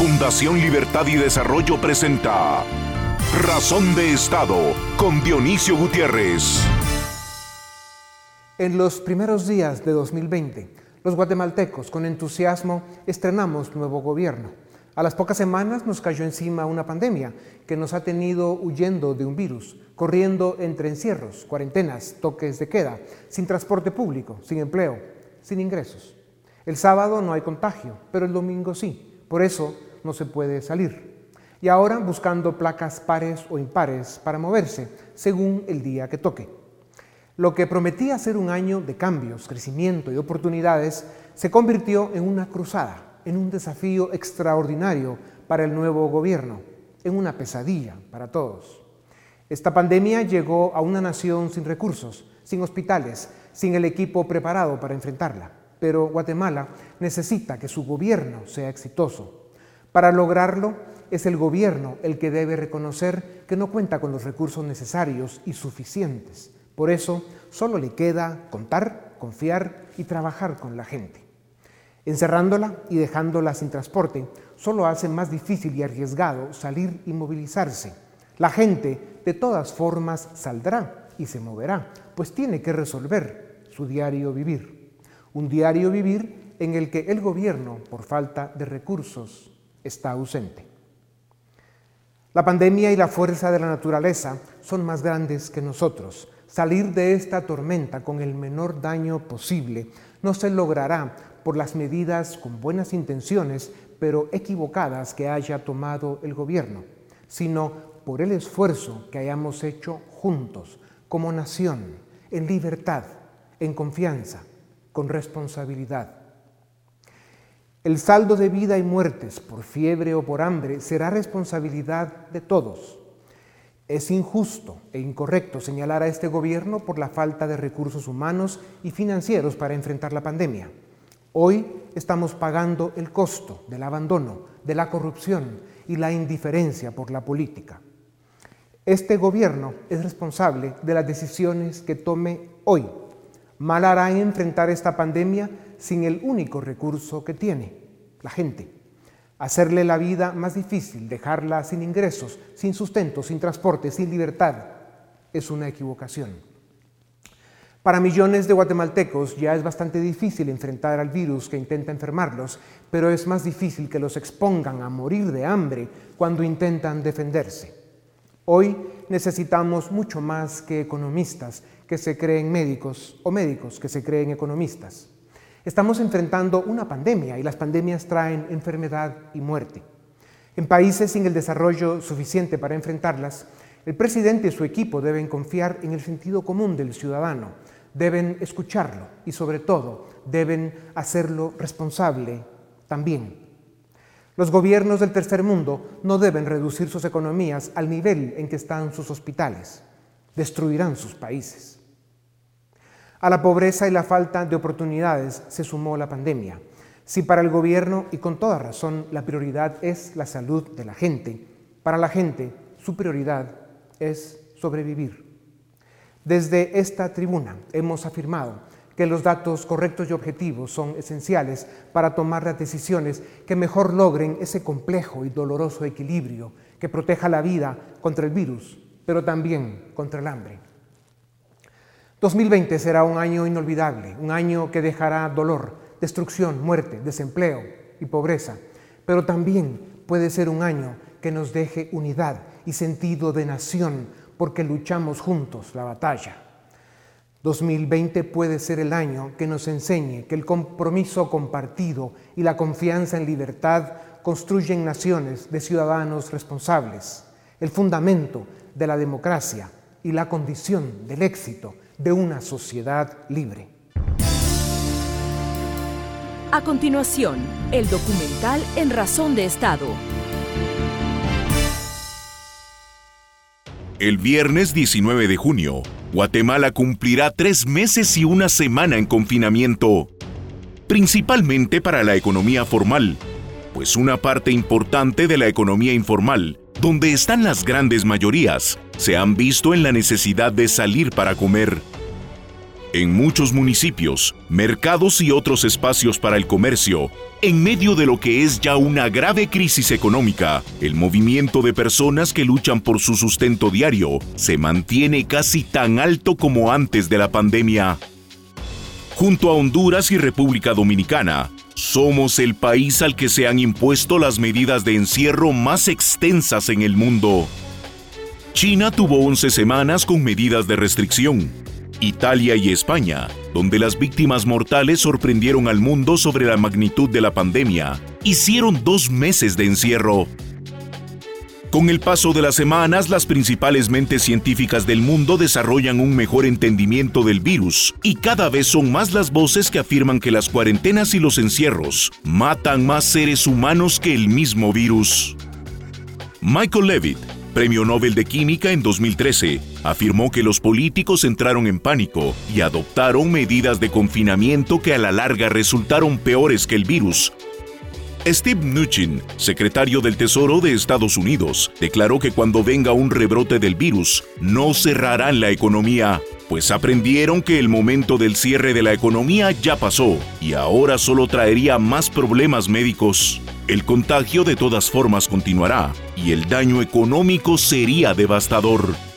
Fundación Libertad y Desarrollo presenta Razón de Estado con Dionisio Gutiérrez. En los primeros días de 2020, los guatemaltecos con entusiasmo estrenamos nuevo gobierno. A las pocas semanas nos cayó encima una pandemia que nos ha tenido huyendo de un virus, corriendo entre encierros, cuarentenas, toques de queda, sin transporte público, sin empleo, sin ingresos. El sábado no hay contagio, pero el domingo sí. Por eso no se puede salir. Y ahora buscando placas pares o impares para moverse, según el día que toque. Lo que prometía ser un año de cambios, crecimiento y oportunidades se convirtió en una cruzada, en un desafío extraordinario para el nuevo gobierno, en una pesadilla para todos. Esta pandemia llegó a una nación sin recursos, sin hospitales, sin el equipo preparado para enfrentarla. Pero Guatemala necesita que su gobierno sea exitoso, para lograrlo, es el gobierno el que debe reconocer que no cuenta con los recursos necesarios y suficientes. Por eso, solo le queda contar, confiar y trabajar con la gente. Encerrándola y dejándola sin transporte, solo hace más difícil y arriesgado salir y movilizarse. La gente, de todas formas, saldrá y se moverá, pues tiene que resolver su diario vivir. Un diario vivir en el que el gobierno, por falta de recursos, está ausente. La pandemia y la fuerza de la naturaleza son más grandes que nosotros. Salir de esta tormenta con el menor daño posible no se logrará por las medidas con buenas intenciones, pero equivocadas que haya tomado el gobierno, sino por el esfuerzo que hayamos hecho juntos, como nación, en libertad, en confianza, con responsabilidad. El saldo de vida y muertes por fiebre o por hambre será responsabilidad de todos. Es injusto e incorrecto señalar a este gobierno por la falta de recursos humanos y financieros para enfrentar la pandemia. Hoy estamos pagando el costo del abandono, de la corrupción y la indiferencia por la política. Este gobierno es responsable de las decisiones que tome hoy. Mal hará en enfrentar esta pandemia sin el único recurso que tiene, la gente. Hacerle la vida más difícil, dejarla sin ingresos, sin sustento, sin transporte, sin libertad, es una equivocación. Para millones de guatemaltecos ya es bastante difícil enfrentar al virus que intenta enfermarlos, pero es más difícil que los expongan a morir de hambre cuando intentan defenderse. Hoy necesitamos mucho más que economistas que se creen médicos o médicos que se creen economistas. Estamos enfrentando una pandemia y las pandemias traen enfermedad y muerte. En países sin el desarrollo suficiente para enfrentarlas, el presidente y su equipo deben confiar en el sentido común del ciudadano, deben escucharlo y sobre todo deben hacerlo responsable también. Los gobiernos del tercer mundo no deben reducir sus economías al nivel en que están sus hospitales. Destruirán sus países. A la pobreza y la falta de oportunidades se sumó la pandemia. Si para el gobierno, y con toda razón, la prioridad es la salud de la gente, para la gente su prioridad es sobrevivir. Desde esta tribuna hemos afirmado que los datos correctos y objetivos son esenciales para tomar las decisiones que mejor logren ese complejo y doloroso equilibrio que proteja la vida contra el virus, pero también contra el hambre. 2020 será un año inolvidable, un año que dejará dolor, destrucción, muerte, desempleo y pobreza, pero también puede ser un año que nos deje unidad y sentido de nación porque luchamos juntos la batalla. 2020 puede ser el año que nos enseñe que el compromiso compartido y la confianza en libertad construyen naciones de ciudadanos responsables, el fundamento de la democracia y la condición del éxito de una sociedad libre. A continuación, el documental En Razón de Estado. El viernes 19 de junio, Guatemala cumplirá tres meses y una semana en confinamiento, principalmente para la economía formal, pues una parte importante de la economía informal, donde están las grandes mayorías, se han visto en la necesidad de salir para comer En muchos municipios, mercados y otros espacios para el comercio, en medio de lo que es ya una grave crisis económica, el movimiento de personas que luchan por su sustento diario se mantiene casi tan alto como antes de la pandemia. Junto a Honduras y República Dominicana, somos el país al que se han impuesto las medidas de encierro más extensas en el mundo. China tuvo 11 semanas con medidas de restricción, Italia y España, donde las víctimas mortales sorprendieron al mundo sobre la magnitud de la pandemia, hicieron dos meses de encierro. Con el paso de las semanas, las principales mentes científicas del mundo desarrollan un mejor entendimiento del virus y cada vez son más las voces que afirman que las cuarentenas y los encierros matan más seres humanos que el mismo virus. Michael Levitt, Premio Nobel de Química en 2013, afirmó que los políticos entraron en pánico y adoptaron medidas de confinamiento que a la larga resultaron peores que el virus. Steve Mnuchin, secretario del Tesoro de Estados Unidos, declaró que cuando venga un rebrote del virus, no cerrarán la economía, pues aprendieron que el momento del cierre de la economía ya pasó y ahora solo traería más problemas médicos. El contagio de todas formas continuará y el daño económico sería devastador.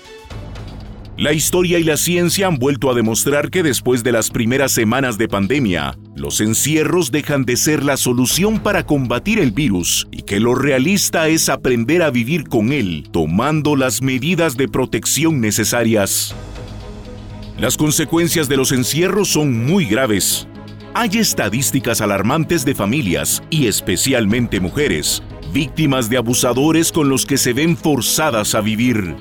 La historia y la ciencia han vuelto a demostrar que después de las primeras semanas de pandemia, los encierros dejan de ser la solución para combatir el virus y que lo realista es aprender a vivir con él, tomando las medidas de protección necesarias. Las consecuencias de los encierros son muy graves. Hay estadísticas alarmantes de familias, y especialmente mujeres, víctimas de abusadores con los que se ven forzadas a vivir.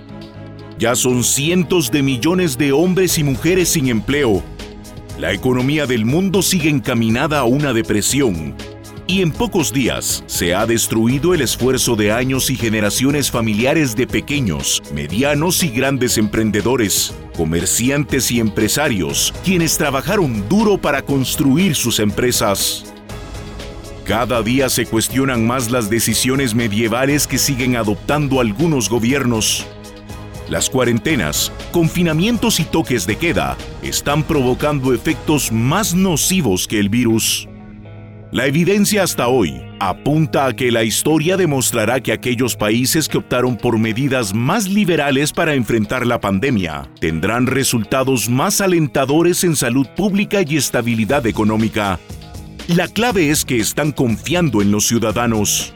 Ya son cientos de millones de hombres y mujeres sin empleo. La economía del mundo sigue encaminada a una depresión. Y en pocos días se ha destruido el esfuerzo de años y generaciones familiares de pequeños, medianos y grandes emprendedores comerciantes y empresarios, quienes trabajaron duro para construir sus empresas. Cada día se cuestionan más las decisiones medievales que siguen adoptando algunos gobiernos. Las cuarentenas, confinamientos y toques de queda están provocando efectos más nocivos que el virus. La evidencia hasta hoy apunta a que la historia demostrará que aquellos países que optaron por medidas más liberales para enfrentar la pandemia tendrán resultados más alentadores en salud pública y estabilidad económica. La clave es que están confiando en los ciudadanos.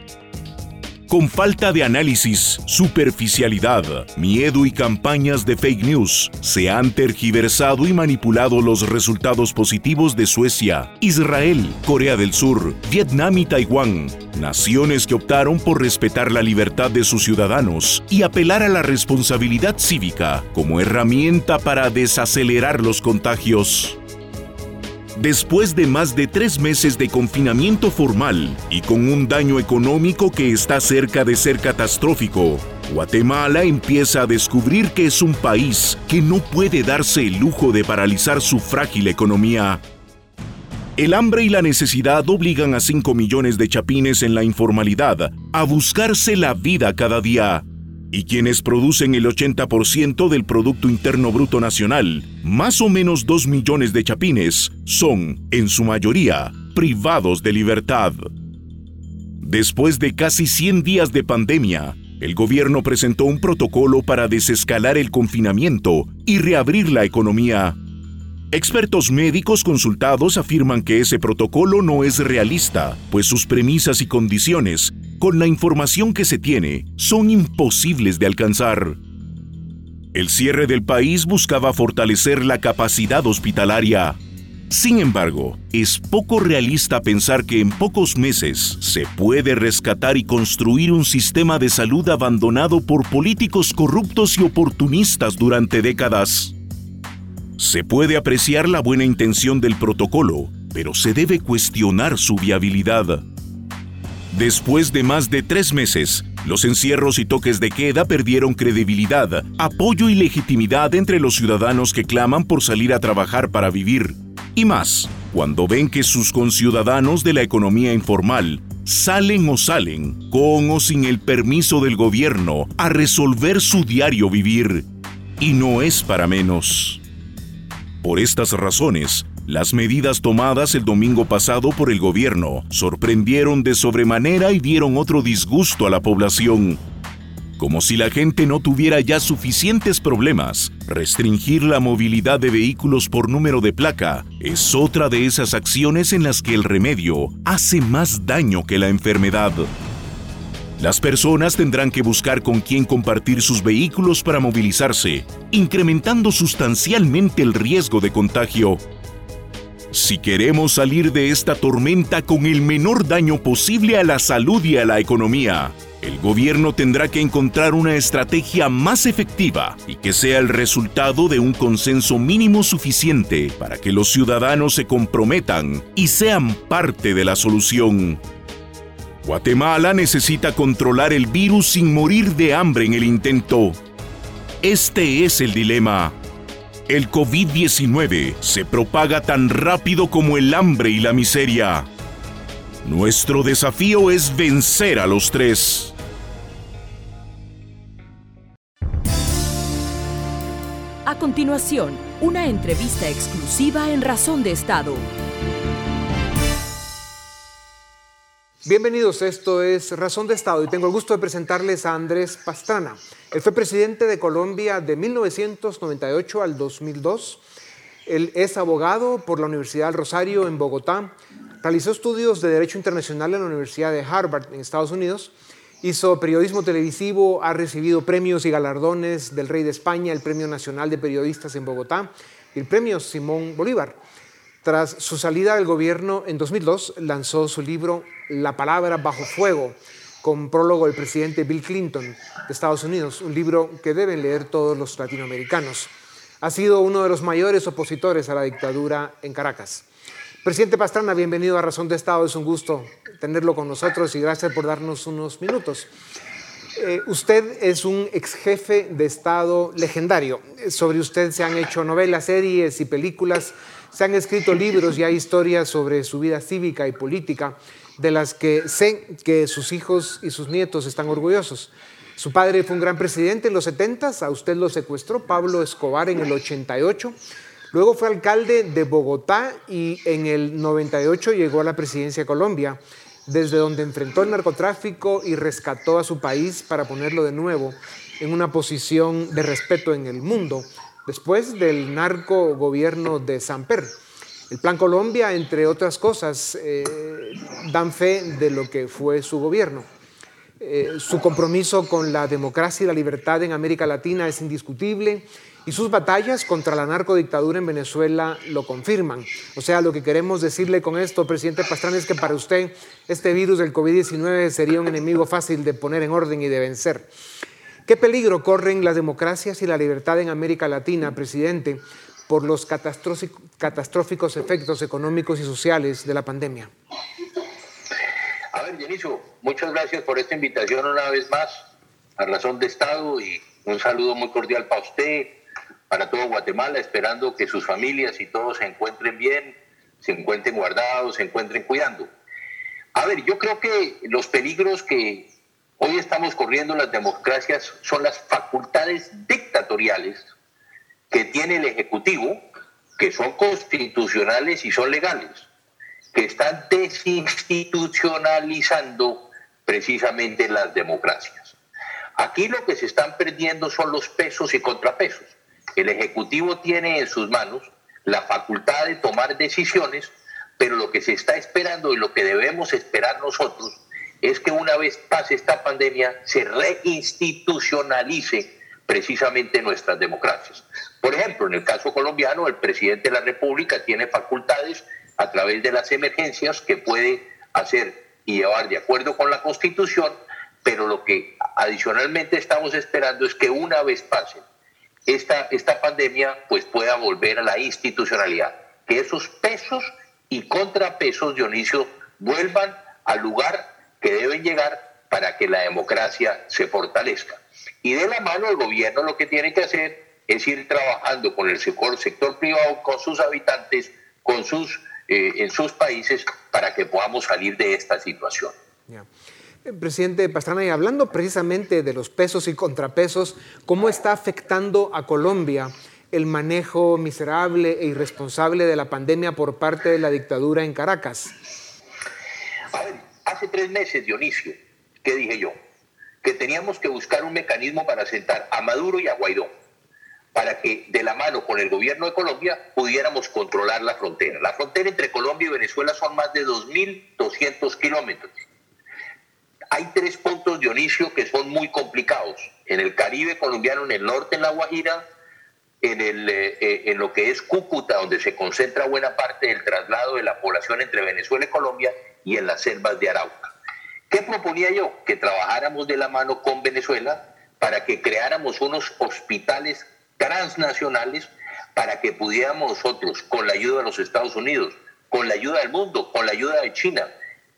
Con falta de análisis, superficialidad, miedo y campañas de fake news, se han tergiversado y manipulado los resultados positivos de Suecia, Israel, Corea del Sur, Vietnam y Taiwán, naciones que optaron por respetar la libertad de sus ciudadanos y apelar a la responsabilidad cívica como herramienta para desacelerar los contagios. Después de más de tres meses de confinamiento formal y con un daño económico que está cerca de ser catastrófico, Guatemala empieza a descubrir que es un país que no puede darse el lujo de paralizar su frágil economía. El hambre y la necesidad obligan a 5 millones de chapines en la informalidad a buscarse la vida cada día y quienes producen el 80% del Producto Interno Bruto Nacional, más o menos 2 millones de chapines, son, en su mayoría, privados de libertad. Después de casi 100 días de pandemia, el gobierno presentó un protocolo para desescalar el confinamiento y reabrir la economía. Expertos médicos consultados afirman que ese protocolo no es realista, pues sus premisas y condiciones con la información que se tiene, son imposibles de alcanzar. El cierre del país buscaba fortalecer la capacidad hospitalaria. Sin embargo, es poco realista pensar que en pocos meses se puede rescatar y construir un sistema de salud abandonado por políticos corruptos y oportunistas durante décadas. Se puede apreciar la buena intención del protocolo, pero se debe cuestionar su viabilidad. Después de más de tres meses, los encierros y toques de queda perdieron credibilidad, apoyo y legitimidad entre los ciudadanos que claman por salir a trabajar para vivir. Y más, cuando ven que sus conciudadanos de la economía informal salen o salen, con o sin el permiso del gobierno, a resolver su diario vivir. Y no es para menos. Por estas razones, las medidas tomadas el domingo pasado por el gobierno sorprendieron de sobremanera y dieron otro disgusto a la población. Como si la gente no tuviera ya suficientes problemas, restringir la movilidad de vehículos por número de placa es otra de esas acciones en las que el remedio hace más daño que la enfermedad. Las personas tendrán que buscar con quién compartir sus vehículos para movilizarse, incrementando sustancialmente el riesgo de contagio. Si queremos salir de esta tormenta con el menor daño posible a la salud y a la economía, el gobierno tendrá que encontrar una estrategia más efectiva y que sea el resultado de un consenso mínimo suficiente para que los ciudadanos se comprometan y sean parte de la solución. Guatemala necesita controlar el virus sin morir de hambre en el intento. Este es el dilema. El COVID-19 se propaga tan rápido como el hambre y la miseria. Nuestro desafío es vencer a los tres. A continuación, una entrevista exclusiva en Razón de Estado. Bienvenidos, esto es Razón de Estado y tengo el gusto de presentarles a Andrés Pastrana. Él fue presidente de Colombia de 1998 al 2002. Él es abogado por la Universidad del Rosario en Bogotá. Realizó estudios de Derecho Internacional en la Universidad de Harvard en Estados Unidos. Hizo periodismo televisivo, ha recibido premios y galardones del Rey de España, el Premio Nacional de Periodistas en Bogotá y el Premio Simón Bolívar. Tras su salida del gobierno en 2002, lanzó su libro La palabra bajo fuego, con prólogo del presidente Bill Clinton de Estados Unidos, un libro que deben leer todos los latinoamericanos. Ha sido uno de los mayores opositores a la dictadura en Caracas. Presidente Pastrana, bienvenido a Razón de Estado. Es un gusto tenerlo con nosotros y gracias por darnos unos minutos. Eh, usted es un ex jefe de Estado legendario. Sobre usted se han hecho novelas, series y películas se han escrito libros y hay historias sobre su vida cívica y política de las que sé que sus hijos y sus nietos están orgullosos. Su padre fue un gran presidente en los 70, a usted lo secuestró Pablo Escobar en el 88. Luego fue alcalde de Bogotá y en el 98 llegó a la presidencia de Colombia, desde donde enfrentó el narcotráfico y rescató a su país para ponerlo de nuevo en una posición de respeto en el mundo después del narco gobierno de Samper. El Plan Colombia, entre otras cosas, eh, dan fe de lo que fue su gobierno. Eh, su compromiso con la democracia y la libertad en América Latina es indiscutible y sus batallas contra la narcodictadura en Venezuela lo confirman. O sea, lo que queremos decirle con esto, presidente Pastrana, es que para usted este virus del COVID-19 sería un enemigo fácil de poner en orden y de vencer. ¿Qué peligro corren las democracias y la libertad en América Latina, presidente, por los catastróficos efectos económicos y sociales de la pandemia? A ver, Dionisio, muchas gracias por esta invitación una vez más a Razón de Estado y un saludo muy cordial para usted, para todo Guatemala, esperando que sus familias y todos se encuentren bien, se encuentren guardados, se encuentren cuidando. A ver, yo creo que los peligros que hoy estamos corriendo las democracias son las facultades dictatoriales que tiene el Ejecutivo, que son constitucionales y son legales, que están desinstitucionalizando precisamente las democracias. Aquí lo que se están perdiendo son los pesos y contrapesos. El Ejecutivo tiene en sus manos la facultad de tomar decisiones, pero lo que se está esperando y lo que debemos esperar nosotros es que una vez pase esta pandemia se reinstitucionalice precisamente nuestras democracias. Por ejemplo, en el caso colombiano, el presidente de la República tiene facultades a través de las emergencias que puede hacer y llevar de acuerdo con la Constitución, pero lo que adicionalmente estamos esperando es que una vez pase esta, esta pandemia, pues pueda volver a la institucionalidad, que esos pesos y contrapesos, Dionisio, vuelvan al lugar que deben llegar para que la democracia se fortalezca. Y de la mano el gobierno lo que tiene que hacer es ir trabajando con el sector, sector privado, con sus habitantes, con sus, eh, en sus países, para que podamos salir de esta situación. Eh, presidente Pastrana, y hablando precisamente de los pesos y contrapesos, ¿cómo está afectando a Colombia el manejo miserable e irresponsable de la pandemia por parte de la dictadura en Caracas? Hace tres meses, Dionisio, ¿qué dije yo? Que teníamos que buscar un mecanismo para sentar a Maduro y a Guaidó, para que de la mano con el gobierno de Colombia pudiéramos controlar la frontera. La frontera entre Colombia y Venezuela son más de 2.200 kilómetros. Hay tres puntos, Dionisio, que son muy complicados. En el Caribe colombiano, en el norte, en La Guajira, eh, eh, en lo que es Cúcuta, donde se concentra buena parte del traslado de la población entre Venezuela y Colombia, y en las selvas de Arauca. ¿Qué proponía yo? Que trabajáramos de la mano con Venezuela para que creáramos unos hospitales transnacionales para que pudiéramos nosotros, con la ayuda de los Estados Unidos, con la ayuda del mundo, con la ayuda de China,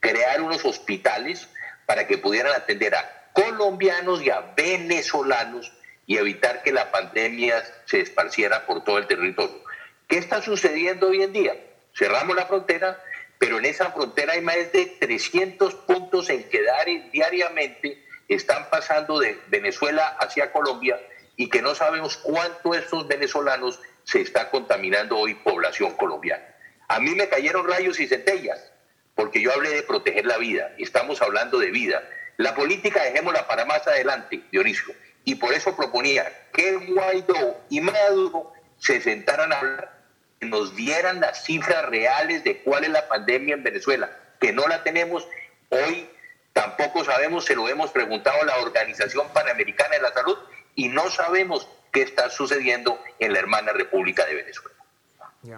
crear unos hospitales para que pudieran atender a colombianos y a venezolanos y evitar que la pandemia se esparciera por todo el territorio. ¿Qué está sucediendo hoy en día? Cerramos la frontera, pero en esa frontera hay más de 300 puntos en que diariamente están pasando de Venezuela hacia Colombia y que no sabemos cuánto estos venezolanos se está contaminando hoy población colombiana. A mí me cayeron rayos y centellas, porque yo hablé de proteger la vida, estamos hablando de vida. La política dejémosla para más adelante, Dionisio y por eso proponía que Guaidó y Maduro se sentaran a hablar, que nos dieran las cifras reales de cuál es la pandemia en Venezuela, que no la tenemos hoy, tampoco sabemos, se lo hemos preguntado a la Organización Panamericana de la Salud y no sabemos qué está sucediendo en la hermana República de Venezuela. El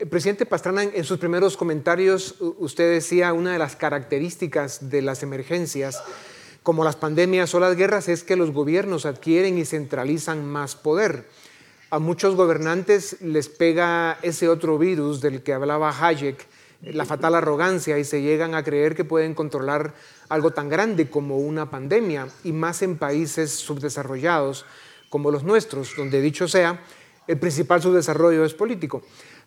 eh, presidente Pastrana, en sus primeros comentarios, usted decía una de las características de las emergencias como las pandemias o las guerras, es que los gobiernos adquieren y centralizan más poder. A muchos gobernantes les pega ese otro virus del que hablaba Hayek, la fatal arrogancia, y se llegan a creer que pueden controlar algo tan grande como una pandemia, y más en países subdesarrollados como los nuestros, donde dicho sea, el principal subdesarrollo es político.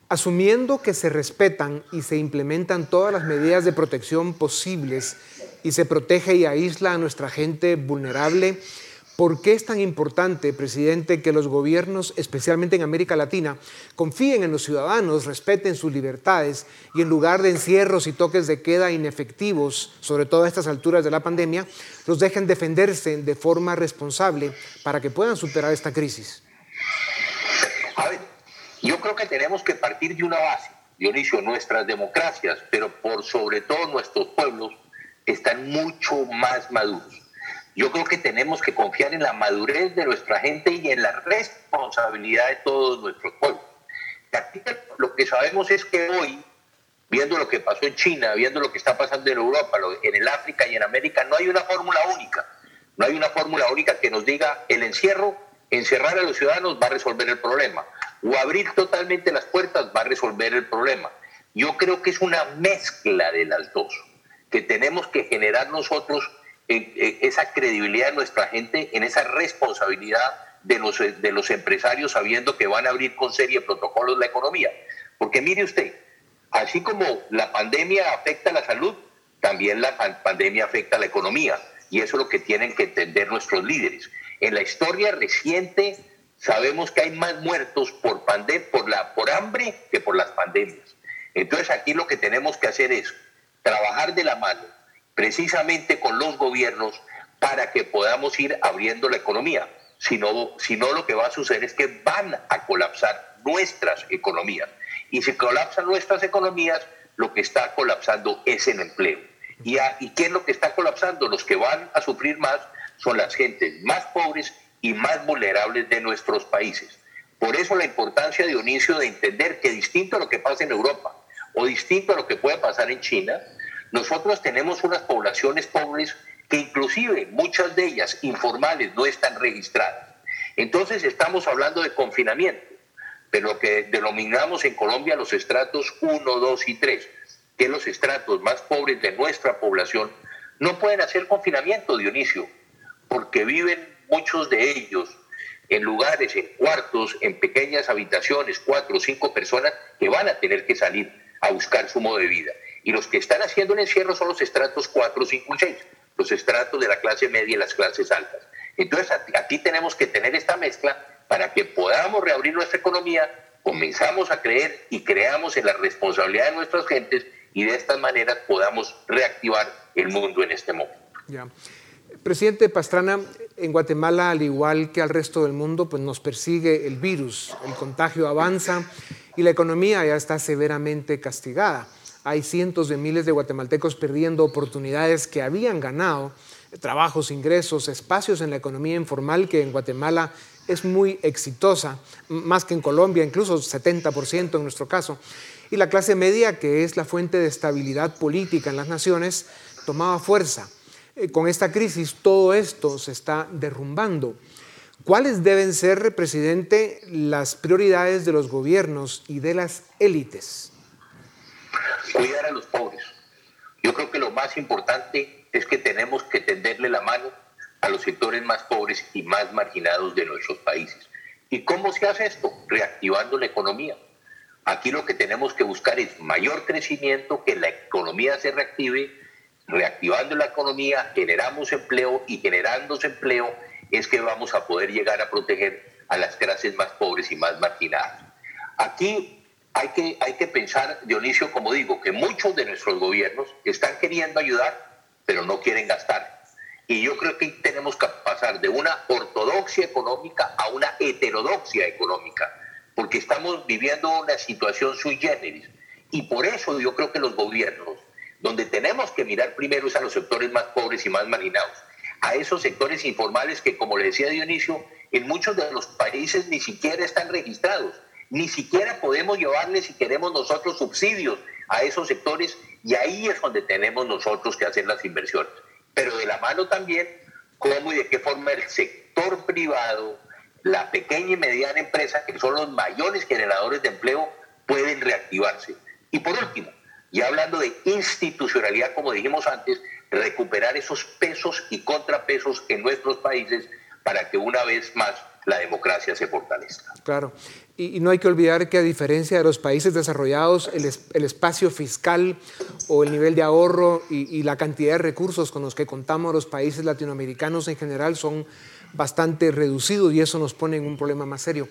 Asumiendo que se respetan y se implementan todas las medidas de protección posibles y se protege y aísla a nuestra gente vulnerable, ¿por qué es tan importante, presidente, que los gobiernos, especialmente en América Latina, confíen en los ciudadanos, respeten sus libertades y en lugar de encierros y toques de queda inefectivos, sobre todo a estas alturas de la pandemia, los dejen defenderse de forma responsable para que puedan superar esta crisis? Yo creo que tenemos que partir de una base, Dionisio, nuestras democracias, pero por sobre todo nuestros pueblos están mucho más maduros. Yo creo que tenemos que confiar en la madurez de nuestra gente y en la responsabilidad de todos nuestros pueblos. Lo que sabemos es que hoy, viendo lo que pasó en China, viendo lo que está pasando en Europa, en el África y en América, no hay una fórmula única. No hay una fórmula única que nos diga el encierro, encerrar a los ciudadanos va a resolver el problema o abrir totalmente las puertas va a resolver el problema. Yo creo que es una mezcla de las dos, que tenemos que generar nosotros esa credibilidad de nuestra gente, en esa responsabilidad de los, de los empresarios sabiendo que van a abrir con serie protocolos la economía. Porque mire usted, así como la pandemia afecta la salud, también la pandemia afecta la economía. Y eso es lo que tienen que entender nuestros líderes. En la historia reciente sabemos que hay más muertos por, por, la, por hambre que por las pandemias. Entonces aquí lo que tenemos que hacer es trabajar de la mano precisamente con los gobiernos para que podamos ir abriendo la economía. Si no, si no, lo que va a suceder es que van a colapsar nuestras economías. Y si colapsan nuestras economías, lo que está colapsando es el empleo. ¿Y, ¿Y qué es lo que está colapsando? Los que van a sufrir más son las gentes más pobres y más vulnerables de nuestros países. Por eso la importancia, Dionisio, de entender que distinto a lo que pasa en Europa o distinto a lo que puede pasar en China, nosotros tenemos unas poblaciones pobres que inclusive muchas de ellas informales no están registradas. Entonces estamos hablando de confinamiento, de lo que denominamos en Colombia los estratos 1, 2 y 3, que los estratos más pobres de nuestra población no pueden hacer confinamiento, Dionisio, porque viven muchos de ellos en lugares, en cuartos, en pequeñas habitaciones, cuatro o cinco personas que van a tener que salir a buscar su modo de vida. Y los que están haciendo el encierro son los estratos 4, 5 y 6, los estratos de la clase media y las clases altas. Entonces aquí tenemos que tener esta mezcla para que podamos reabrir nuestra economía, comenzamos a creer y creamos en la responsabilidad de nuestras gentes y de esta manera podamos reactivar el mundo en este momento. Ya. Presidente Pastrana, en Guatemala, al igual que al resto del mundo, pues nos persigue el virus, el contagio avanza y la economía ya está severamente castigada. Hay cientos de miles de guatemaltecos perdiendo oportunidades que habían ganado, trabajos, ingresos, espacios en la economía informal que en Guatemala es muy exitosa, más que en Colombia, incluso 70% en nuestro caso. Y la clase media, que es la fuente de estabilidad política en las naciones, tomaba fuerza. Eh, con esta crisis todo esto se está derrumbando. ¿Cuáles deben ser, presidente, las prioridades de los gobiernos y de las élites? Cuidar a los pobres. Yo creo que lo más importante es que tenemos que tenderle la mano a los sectores más pobres y más marginados de nuestros países. ¿Y cómo se hace esto? Reactivando la economía. Aquí lo que tenemos que buscar es mayor crecimiento, que la economía se reactive. Reactivando la economía, generamos empleo y generándose empleo es que vamos a poder llegar a proteger a las clases más pobres y más marginadas. Aquí hay que, hay que pensar, Dionisio, como digo, que muchos de nuestros gobiernos están queriendo ayudar, pero no quieren gastar. Y yo creo que tenemos que pasar de una ortodoxia económica a una heterodoxia económica, porque estamos viviendo una situación sui generis. Y por eso yo creo que los gobiernos, donde tenemos que mirar primero es a los sectores más pobres y más marginados, a esos sectores informales que, como le decía Dionisio, en muchos de los países ni siquiera están registrados, ni siquiera podemos llevarles si queremos nosotros subsidios a esos sectores y ahí es donde tenemos nosotros que hacer las inversiones pero de la mano también cómo y de qué forma el sector privado, la pequeña y mediana empresa, que son los mayores generadores de empleo, pueden reactivarse. Y por último, ya hablando de institucionalidad, como dijimos antes, recuperar esos pesos y contrapesos en nuestros países para que una vez más la democracia se fortalezca. Claro. Y, no hay que olvidar que a diferencia de los países desarrollados, el, espacio fiscal o el nivel de ahorro y, la cantidad de recursos con los que contamos los países latinoamericanos en general son bastante reducidos y eso nos pone en un problema más serio.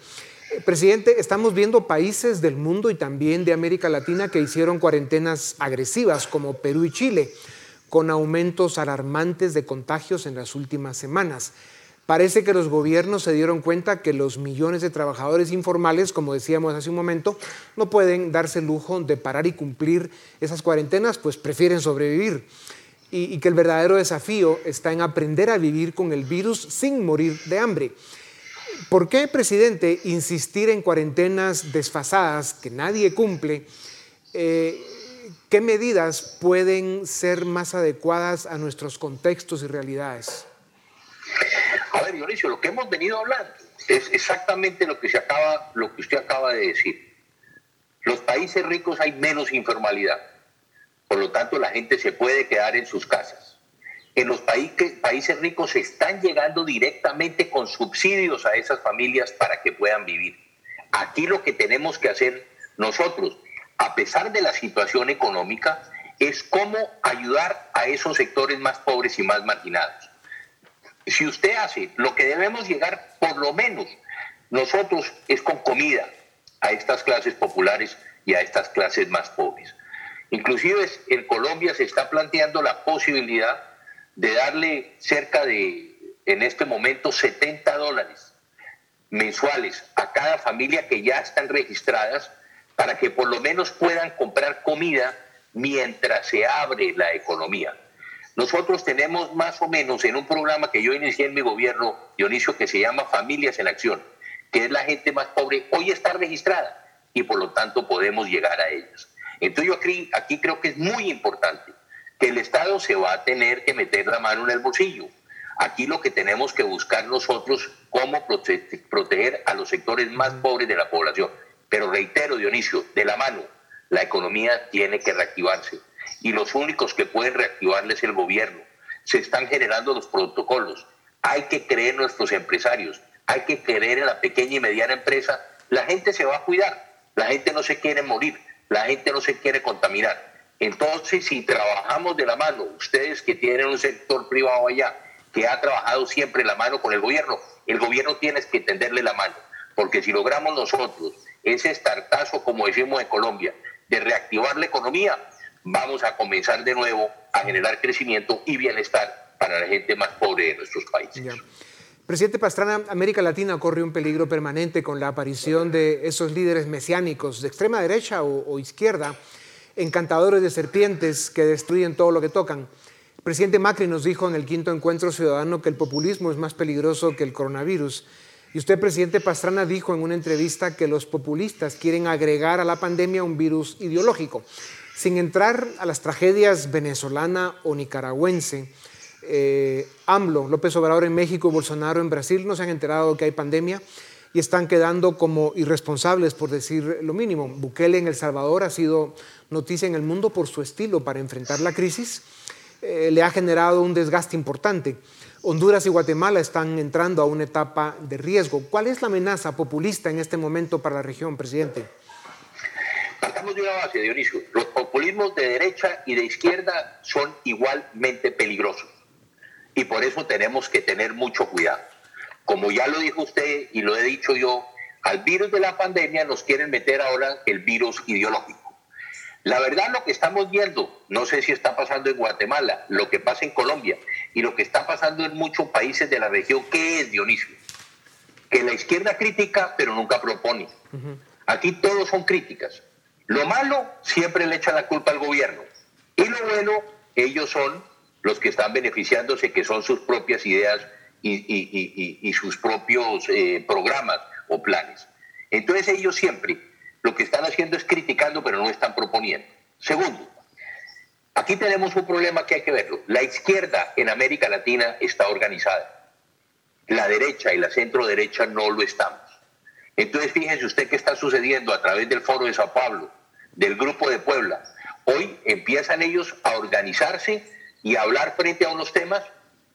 Eh, presidente, estamos viendo países del mundo y también de América Latina que hicieron cuarentenas agresivas, como Perú y Chile, con aumentos alarmantes de contagios en las últimas semanas. Parece que los gobiernos se dieron cuenta que los millones de trabajadores informales, como decíamos hace un momento, no pueden darse el lujo de parar y cumplir esas cuarentenas, pues prefieren sobrevivir. Y, que el verdadero desafío está en aprender a vivir con el virus sin morir de hambre. ¿Por qué, presidente, insistir en cuarentenas desfasadas que nadie cumple? Eh, ¿Qué medidas pueden ser más adecuadas a nuestros contextos y realidades? A ver, Dionisio, lo que hemos venido hablando es exactamente lo que, se acaba, lo que usted acaba de decir. Los países ricos hay menos informalidad. Por lo tanto, la gente se puede quedar en sus casas. En los países ricos se están llegando directamente con subsidios a esas familias para que puedan vivir. Aquí lo que tenemos que hacer nosotros, a pesar de la situación económica, es cómo ayudar a esos sectores más pobres y más marginados si usted hace lo que debemos llegar, por lo menos nosotros, es con comida a estas clases populares y a estas clases más pobres. Inclusive en Colombia se está planteando la posibilidad de darle cerca de, en este momento, 70 dólares mensuales a cada familia que ya están registradas para que por lo menos puedan comprar comida mientras se abre la economía. Nosotros tenemos más o menos en un programa que yo inicié en mi gobierno, Dionisio, que se llama Familias en Acción, que es la gente más pobre, hoy está registrada y por lo tanto podemos llegar a ellos. Entonces yo aquí, aquí creo que es muy importante que el Estado se va a tener que meter la mano en el bolsillo. Aquí lo que tenemos que buscar nosotros cómo proteger a los sectores más pobres de la población. Pero reitero, Dionisio, de la mano, la economía tiene que reactivarse y los únicos que pueden reactivarles es el gobierno. Se están generando los protocolos. Hay que creer en nuestros empresarios, hay que creer en la pequeña y mediana empresa. La gente se va a cuidar, la gente no se quiere morir, la gente no se quiere contaminar. Entonces, si trabajamos de la mano, ustedes que tienen un sector privado allá, que ha trabajado siempre la mano con el gobierno, el gobierno tiene que tenderle la mano, porque si logramos nosotros ese estartazo, como decimos en Colombia, de reactivar la economía, vamos a comenzar de nuevo a generar crecimiento y bienestar para la gente más pobre de nuestros países. Presidente Pastrana, América Latina corre un peligro permanente con la aparición de esos líderes mesiánicos de extrema derecha o, izquierda, encantadores de serpientes que destruyen todo lo que tocan. Presidente Macri nos dijo en el quinto encuentro ciudadano que el populismo es más peligroso que el coronavirus. Y usted, presidente Pastrana, dijo en una entrevista que los populistas quieren agregar a la pandemia un virus ideológico. Sin entrar a las tragedias venezolana o nicaragüense, eh, AMLO, López Obrador en México, Bolsonaro en Brasil no se han enterado que hay pandemia y están quedando como irresponsables, por decir lo mínimo. Bukele en El Salvador ha sido noticia en el mundo por su estilo para enfrentar la crisis. Eh, le ha generado un desgaste importante. Honduras y Guatemala están entrando a una etapa de riesgo. ¿Cuál es la amenaza populista en este momento para la región, presidente? Partamos de una base, Dionisio. Los populismos de derecha y de izquierda son igualmente peligrosos y por eso tenemos que tener mucho cuidado. Como ya lo dijo usted y lo he dicho yo, al virus de la pandemia nos quieren meter ahora el virus ideológico. La verdad lo que estamos viendo, no sé si está pasando en Guatemala, lo que pasa en Colombia y lo que está pasando en muchos países de la región, ¿qué es Dionisio? Que la izquierda critica pero nunca propone. Aquí todos son críticas. Lo malo siempre le echan la culpa al gobierno y lo bueno ellos son los que están beneficiándose, que son sus propias ideas y, sus propios eh, programas o planes. Entonces ellos siempre lo que están haciendo es criticando, pero no están proponiendo. Segundo, aquí tenemos un problema que hay que verlo. La izquierda en América Latina está organizada. La derecha y la centro derecha no lo estamos. Entonces fíjense usted qué está sucediendo a través del Foro de Sao Paulo, del Grupo de Puebla. Hoy empiezan ellos a organizarse y hablar frente a unos temas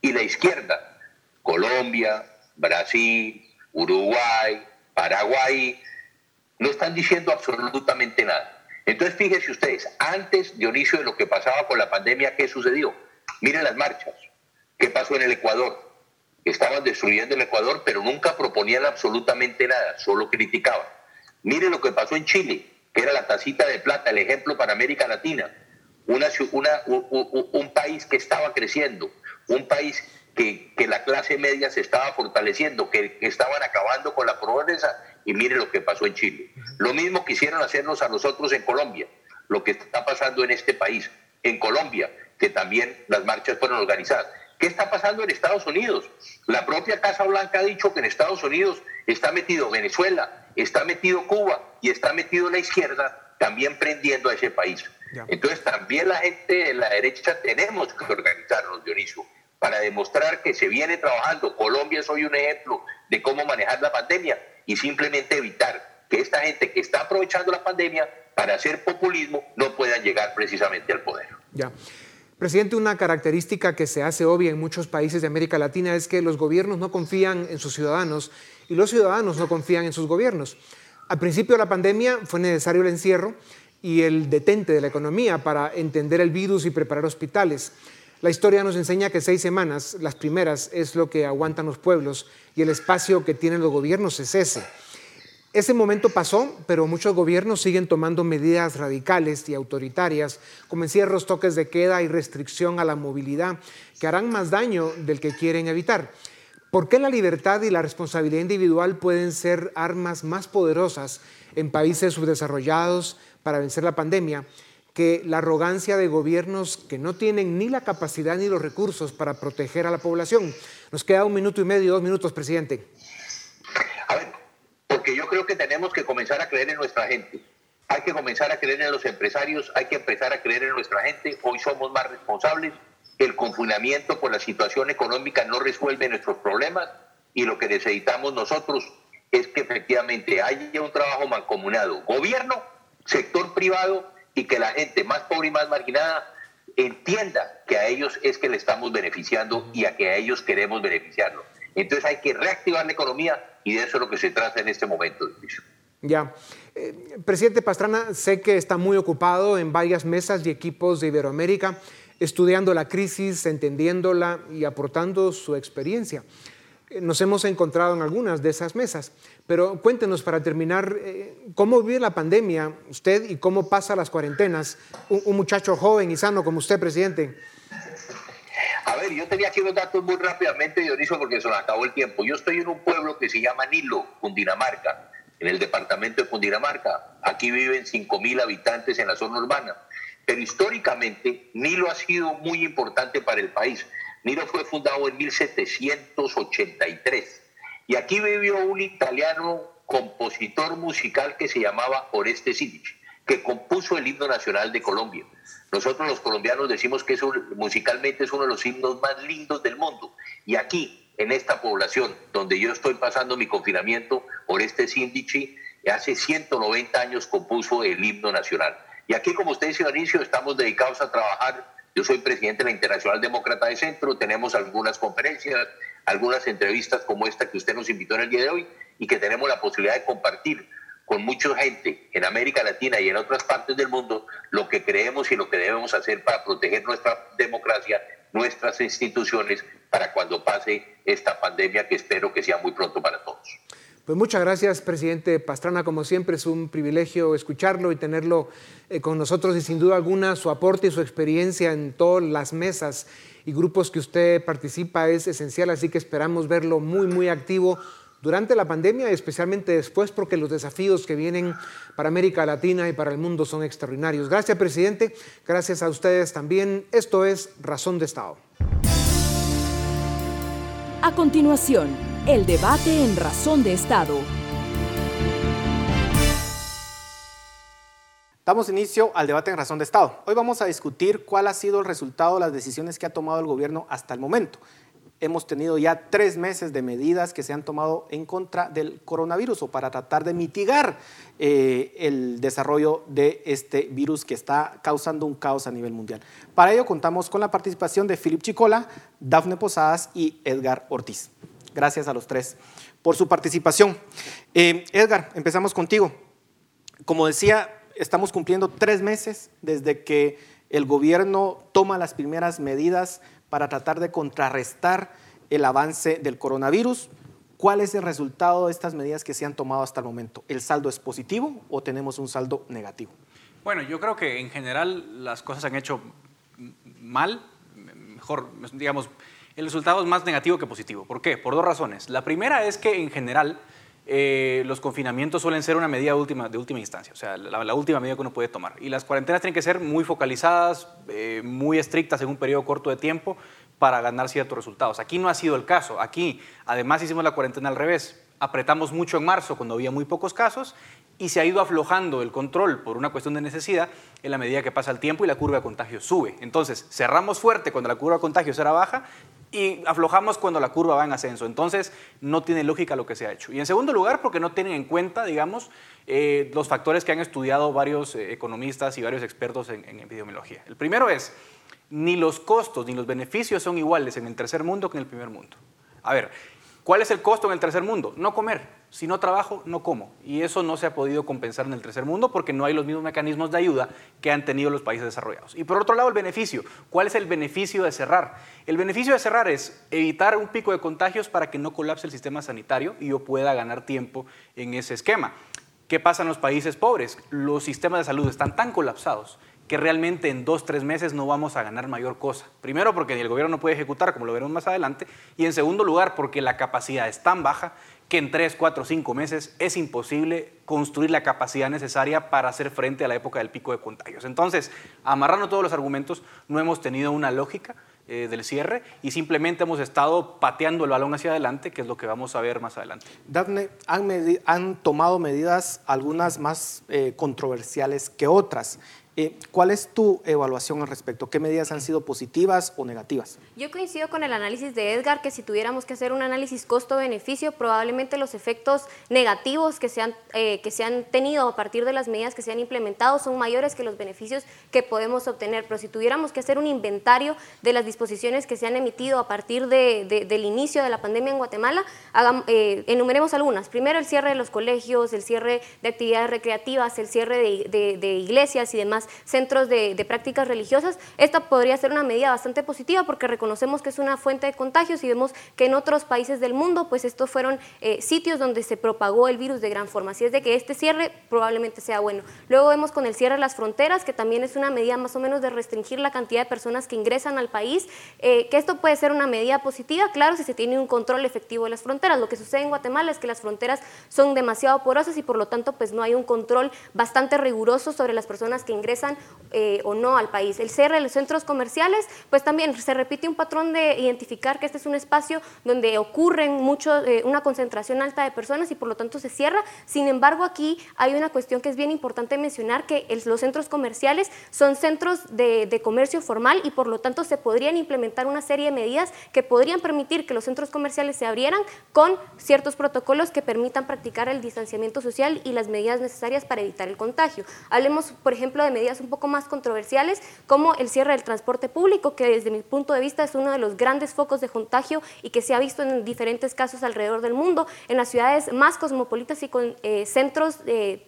y la izquierda, Colombia, Brasil, Uruguay, Paraguay, no están diciendo absolutamente nada. Entonces fíjense ustedes, antes Dionisio de lo que pasaba con la pandemia, ¿qué sucedió? Miren las marchas, ¿qué pasó en el Ecuador? Estaban destruyendo el Ecuador, pero nunca proponían absolutamente nada, solo criticaban. Miren lo que pasó en Chile, que era la tacita de plata, el ejemplo para América Latina una, un, país que estaba creciendo, un país que, la clase media se estaba fortaleciendo, que, estaban acabando con la pobreza y mire lo que pasó en Chile. Lo mismo quisieron hacernos a nosotros en Colombia, lo que está pasando en este país, en Colombia, que también las marchas fueron organizadas. ¿Qué está pasando en Estados Unidos? La propia Casa Blanca ha dicho que en Estados Unidos está metido Venezuela, está metido Cuba y está metido la izquierda también prendiendo a ese país. Entonces también la gente de la derecha tenemos que organizarnos, Dionisio, para demostrar que se viene trabajando. Colombia es hoy un ejemplo de cómo manejar la pandemia y simplemente evitar que esta gente que está aprovechando la pandemia para hacer populismo no puedan llegar precisamente al poder. Ya. Presidente, una característica que se hace obvia en muchos países de América Latina es que los gobiernos no confían en sus ciudadanos y los ciudadanos no confían en sus gobiernos. Al principio de la pandemia fue necesario el encierro, y el detente de la economía para entender el virus y preparar hospitales. La historia nos enseña que seis semanas, las primeras, es lo que aguantan los pueblos y el espacio que tienen los gobiernos es ese. Ese momento pasó, pero muchos gobiernos siguen tomando medidas radicales y autoritarias, como encierros, toques de queda y restricción a la movilidad, que harán más daño del que quieren evitar. ¿Por qué la libertad y la responsabilidad individual pueden ser armas más poderosas en países subdesarrollados, para vencer la pandemia que la arrogancia de gobiernos que no tienen ni la capacidad ni los recursos para proteger a la población. Nos queda un minuto y medio, dos minutos, presidente. A ver, porque yo creo que tenemos que comenzar a creer en nuestra gente. Hay que comenzar a creer en los empresarios, hay que empezar a creer en nuestra gente. Hoy somos más responsables. El confinamiento por la situación económica no resuelve nuestros problemas y lo que necesitamos nosotros es que efectivamente haya un trabajo mancomunado. Gobierno sector privado y que la gente más pobre y más marginada entienda que a ellos es que le estamos beneficiando y a que a ellos queremos beneficiarlo. Entonces hay que reactivar la economía y de eso es lo que se trata en este momento. Ya. Eh, presidente Pastrana, sé que está muy ocupado en varias mesas y equipos de Iberoamérica, estudiando la crisis, entendiéndola y aportando su experiencia. Nos hemos encontrado en algunas de esas mesas. Pero cuéntenos para terminar, eh, ¿cómo vive la pandemia usted y cómo pasa las cuarentenas? Un, muchacho joven y sano como usted, presidente. A ver, yo tenía aquí los datos muy rápidamente, Dionisio, porque se nos acabó el tiempo. Yo estoy en un pueblo que se llama Nilo, Cundinamarca, en el departamento de Cundinamarca. Aquí viven 5.000 habitantes en la zona urbana. Pero históricamente, Nilo ha sido muy importante para el país. Nilo fue fundado en 1783 y aquí vivió un italiano compositor musical que se llamaba Oreste Silic, que compuso el himno nacional de Colombia. Nosotros los colombianos decimos que musicalmente es uno de los himnos más lindos del mundo. Y aquí, en esta población donde yo estoy pasando mi confinamiento, Oreste Sindici, hace 190 años compuso el himno nacional. Y aquí, como usted dice, inicio, estamos dedicados a trabajar yo soy presidente de la Internacional Demócrata de Centro, tenemos algunas conferencias, algunas entrevistas como esta que usted nos invitó en el día de hoy y que tenemos la posibilidad de compartir con mucha gente en América Latina y en otras partes del mundo lo que creemos y lo que debemos hacer para proteger nuestra democracia, nuestras instituciones, para cuando pase esta pandemia que espero que sea muy pronto para todos. Pues muchas gracias, presidente Pastrana. Como siempre, es un privilegio escucharlo y tenerlo eh, con nosotros y sin duda alguna su aporte y su experiencia en todas las mesas y grupos que usted participa es esencial, así que esperamos verlo muy, muy activo durante la pandemia y especialmente después porque los desafíos que vienen para América Latina y para el mundo son extraordinarios. Gracias, presidente. Gracias a ustedes también. Esto es Razón de Estado. A continuación, el debate en Razón de Estado. Damos inicio al debate en Razón de Estado. Hoy vamos a discutir cuál ha sido el resultado de las decisiones que ha tomado el gobierno hasta el momento. Hemos tenido ya tres meses de medidas que se han tomado en contra del coronavirus o para tratar de mitigar eh, el desarrollo de este virus que está causando un caos a nivel mundial. Para ello contamos con la participación de Philip Chicola, Dafne Posadas y Edgar Ortiz. Gracias a los tres por su participación. Eh, Edgar, empezamos contigo. Como decía, estamos cumpliendo tres meses desde que el gobierno toma las primeras medidas para tratar de contrarrestar el avance del coronavirus. ¿Cuál es el resultado de estas medidas que se han tomado hasta el momento? ¿El saldo es positivo o tenemos un saldo negativo? Bueno, yo creo que en general las cosas se han hecho mal, mejor, digamos, el resultado es más negativo que positivo. ¿Por qué? Por dos razones. La primera es que en general eh, los confinamientos suelen ser una medida de última instancia, o sea, la, última medida que uno puede tomar. Y las cuarentenas tienen que ser muy focalizadas, eh, muy estrictas en un periodo corto de tiempo para ganar ciertos resultados. Aquí no ha sido el caso. Aquí, además, hicimos la cuarentena al revés. Apretamos mucho en marzo cuando había muy pocos casos y se ha ido aflojando el control por una cuestión de necesidad en la medida que pasa el tiempo y la curva de contagio sube. Entonces, cerramos fuerte cuando la curva de contagio era baja y aflojamos cuando la curva va en ascenso. Entonces, no tiene lógica lo que se ha hecho. Y en segundo lugar, porque no tienen en cuenta, digamos, eh, los factores que han estudiado varios eh, economistas y varios expertos en, en epidemiología. El primero es, ni los costos ni los beneficios son iguales en el tercer mundo que en el primer mundo. A ver, ¿cuál es el costo en el tercer mundo? No comer. Si no trabajo, no como. Y eso no se ha podido compensar en el tercer mundo porque no hay los mismos mecanismos de ayuda que han tenido los países desarrollados. Y por otro lado, el beneficio. ¿Cuál es el beneficio de cerrar? El beneficio de cerrar es evitar un pico de contagios para que no colapse el sistema sanitario y yo pueda ganar tiempo en ese esquema. ¿Qué pasa en los países pobres? Los sistemas de salud están tan colapsados que realmente en dos, tres meses no vamos a ganar mayor cosa. Primero porque el gobierno no puede ejecutar, como lo veremos más adelante, y en segundo lugar porque la capacidad es tan baja que en tres, cuatro, cinco meses es imposible construir la capacidad necesaria para hacer frente a la época del pico de contagios. Entonces, amarrando todos los argumentos, no hemos tenido una lógica eh, del cierre y simplemente hemos estado pateando el balón hacia adelante, que es lo que vamos a ver más adelante. Daphne, han, tomado medidas algunas más eh, controversiales que otras. Eh, ¿Cuál es tu evaluación al respecto? ¿Qué medidas han sido positivas o negativas? Yo coincido con el análisis de Edgar que si tuviéramos que hacer un análisis costo-beneficio, probablemente los efectos negativos que se, han, eh, que se han tenido a partir de las medidas que se han implementado son mayores que los beneficios que podemos obtener. Pero si tuviéramos que hacer un inventario de las disposiciones que se han emitido a partir del inicio de la pandemia en Guatemala, eh, enumeremos algunas. Primero, el cierre de los colegios, el cierre de actividades recreativas, el cierre de iglesias y demás centros de, prácticas religiosas, esta podría ser una medida bastante positiva porque reconocemos que es una fuente de contagios y vemos que en otros países del mundo, pues estos fueron eh, sitios donde se propagó el virus de gran forma. Así es de que este cierre probablemente sea bueno. Luego vemos con el cierre de las fronteras, que también es una medida más o menos de restringir la cantidad de personas que ingresan al país, eh, que esto puede ser una medida positiva, claro, si se tiene un control efectivo de las fronteras. Lo que sucede en Guatemala es que las fronteras son demasiado porosas y por lo tanto pues no hay un control bastante riguroso sobre las personas que ingresan eh, o no al país. El cierre de los centros comerciales, pues también se repite un patrón de identificar que este es un espacio donde ocurren mucho, eh, una concentración alta de personas y por lo tanto se cierra. Sin embargo, aquí hay una cuestión que es bien importante mencionar, que los centros comerciales son centros de, de comercio formal y por lo tanto se podrían implementar una serie de medidas que podrían permitir que los centros comerciales se abrieran con ciertos protocolos que permitan practicar el distanciamiento social y las medidas necesarias para evitar el contagio. Hablemos, por ejemplo, de medidas un poco más controversiales, como el cierre del transporte público, que desde mi punto de vista es uno de los grandes focos de contagio y que se ha visto en diferentes casos alrededor del mundo, en las ciudades más cosmopolitas y con eh, centros eh,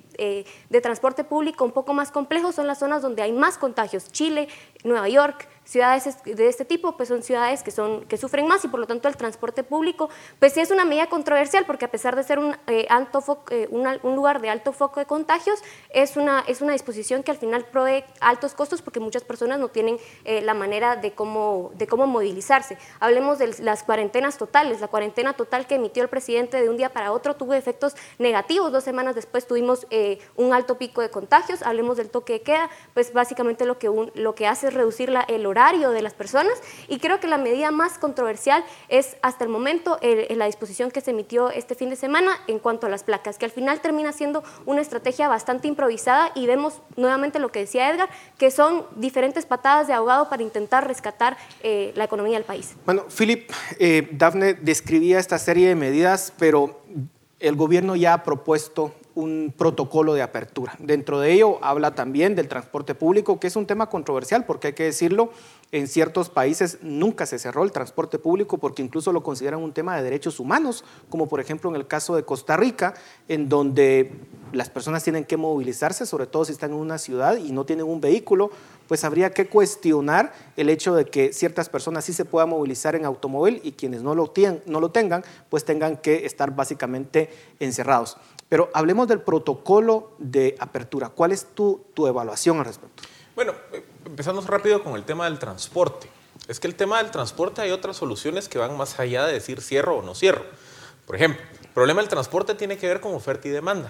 de transporte público un poco más complejos son las zonas donde hay más contagios. Chile, Nueva York, ciudades de este tipo, pues son ciudades que, son, que sufren más y por lo tanto el transporte público, pues sí es una medida controversial porque a pesar de ser un, eh, alto eh, un, lugar de alto foco de contagios, es una, es una disposición que al final provee altos costos porque muchas personas no tienen eh, la manera de cómo, de cómo movilizarse. Hablemos de las cuarentenas totales. La cuarentena total que emitió el presidente de un día para otro tuvo efectos negativos. Dos semanas después tuvimos un alto pico de contagios. Hablemos del toque de queda, pues básicamente lo que, lo que hace es reducir la, el horario de las personas y creo que la medida más controversial es hasta el momento la disposición que se emitió este fin de semana en cuanto a las placas, que al final termina siendo una estrategia bastante improvisada y vemos nuevamente lo que decía Edgar, que son diferentes patadas de ahogado para intentar rescatar eh, la economía del país. Bueno, Philip, eh, Dafne describía esta serie de medidas, pero el gobierno ya ha propuesto un protocolo de apertura. Dentro de ello habla también del transporte público, que es un tema controversial, porque hay que decirlo, en ciertos países nunca se cerró el transporte público porque incluso lo consideran un tema de derechos humanos, como por ejemplo en el caso de Costa Rica, en donde las personas tienen que movilizarse, sobre todo si están en una ciudad y no tienen un vehículo, pues habría que cuestionar el hecho de que ciertas personas sí se puedan movilizar en automóvil y quienes no lo, no lo tengan, pues tengan que estar básicamente encerrados. Pero hablemos del protocolo de apertura. ¿Cuál es tu, tu evaluación al respecto? Bueno, eh, empezamos rápido con el tema del transporte. Es que el tema del transporte hay otras soluciones que van más allá de decir cierro o no cierro. Por ejemplo, el problema del transporte tiene que ver con oferta y demanda.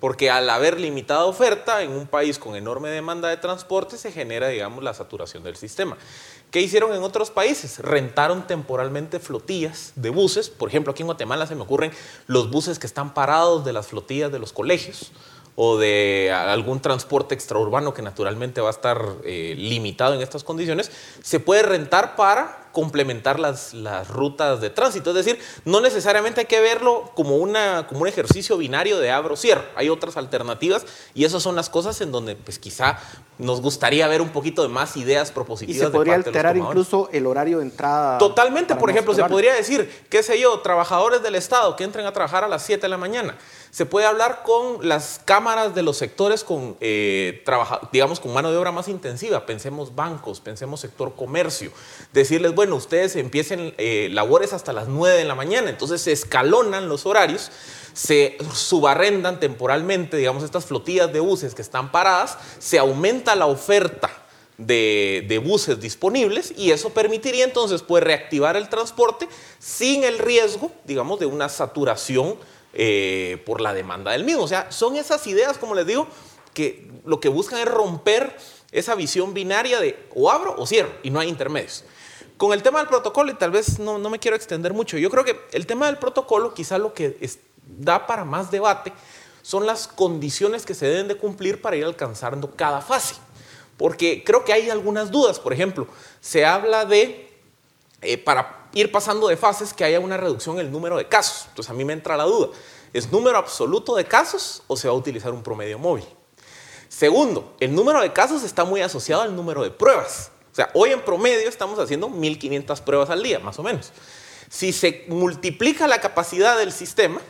Porque al haber limitada oferta en un país con enorme demanda de transporte se genera, digamos, la saturación del sistema. ¿Qué hicieron en otros países? Rentaron temporalmente flotillas de buses. Por ejemplo, aquí en Guatemala se me ocurren los buses que están parados de las flotillas de los colegios o de algún transporte extraurbano que naturalmente va a estar eh, limitado en estas condiciones, se puede rentar para complementar las, las, rutas de tránsito. Es decir, no necesariamente hay que verlo como, una, como un ejercicio binario de abro-cierro. Hay otras alternativas y esas son las cosas en donde pues quizá nos gustaría ver un poquito de más ideas propositivas. Y se podría alterar incluso el horario de entrada. Totalmente, por ejemplo, se podría decir, qué sé yo, trabajadores del Estado que entren a trabajar a las 7 de la mañana se puede hablar con las cámaras de los sectores con, eh, digamos, con mano de obra más intensiva. Pensemos bancos, pensemos sector comercio. Decirles, bueno, ustedes empiecen eh, labores hasta las 9 de la mañana. Entonces se escalonan los horarios, se subarrendan temporalmente, digamos, estas flotillas de buses que están paradas, se aumenta la oferta de, de, buses disponibles y eso permitiría entonces pues, reactivar el transporte sin el riesgo, digamos, de una saturación eh, por la demanda del mismo. O sea, son esas ideas, como les digo, que lo que buscan es romper esa visión binaria de o abro o cierro y no hay intermedios. Con el tema del protocolo, y tal vez no, me quiero extender mucho, yo creo que el tema del protocolo quizá lo que da para más debate son las condiciones que se deben de cumplir para ir alcanzando cada fase. Porque creo que hay algunas dudas. Por ejemplo, se habla de, eh, para ir pasando de fases que haya una reducción en el número de casos. Entonces a mí me entra la duda, ¿es número absoluto de casos o se va a utilizar un promedio móvil? Segundo, el número de casos está muy asociado al número de pruebas. O sea, hoy en promedio estamos haciendo 1.500 pruebas al día, más o menos. Si se multiplica la capacidad del sistema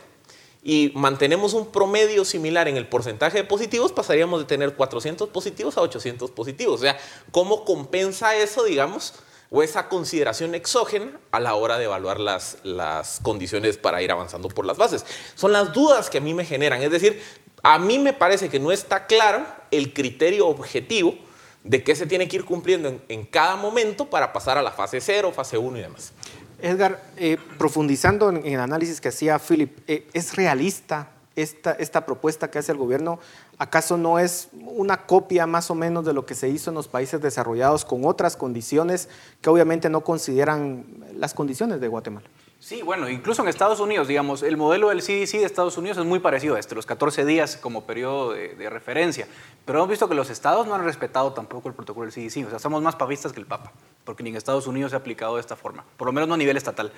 y mantenemos un promedio similar en el porcentaje de positivos, pasaríamos de tener 400 positivos a 800 positivos. O sea, ¿cómo compensa eso, digamos, o esa consideración exógena a la hora de evaluar las, las condiciones para ir avanzando por las bases? Son las dudas que a mí me generan. Es decir, a mí me parece que no está claro el criterio objetivo de qué se tiene que ir cumpliendo en, cada momento para pasar a la fase 0, fase 1 y demás. Edgar, eh, profundizando en, el análisis que hacía Philip, eh, ¿es realista esta, esta propuesta que hace el gobierno? ¿Acaso no es una copia más o menos de lo que se hizo en los países desarrollados con otras condiciones que obviamente no consideran las condiciones de Guatemala? Sí, bueno, incluso en Estados Unidos, digamos, el modelo del CDC de Estados Unidos es muy parecido a este, los 14 días como periodo de, referencia. Pero hemos visto que los estados no han respetado tampoco el protocolo del CDC, o sea, somos más pavistas que el Papa, porque ni en Estados Unidos se ha aplicado de esta forma, por lo menos no a nivel estatal.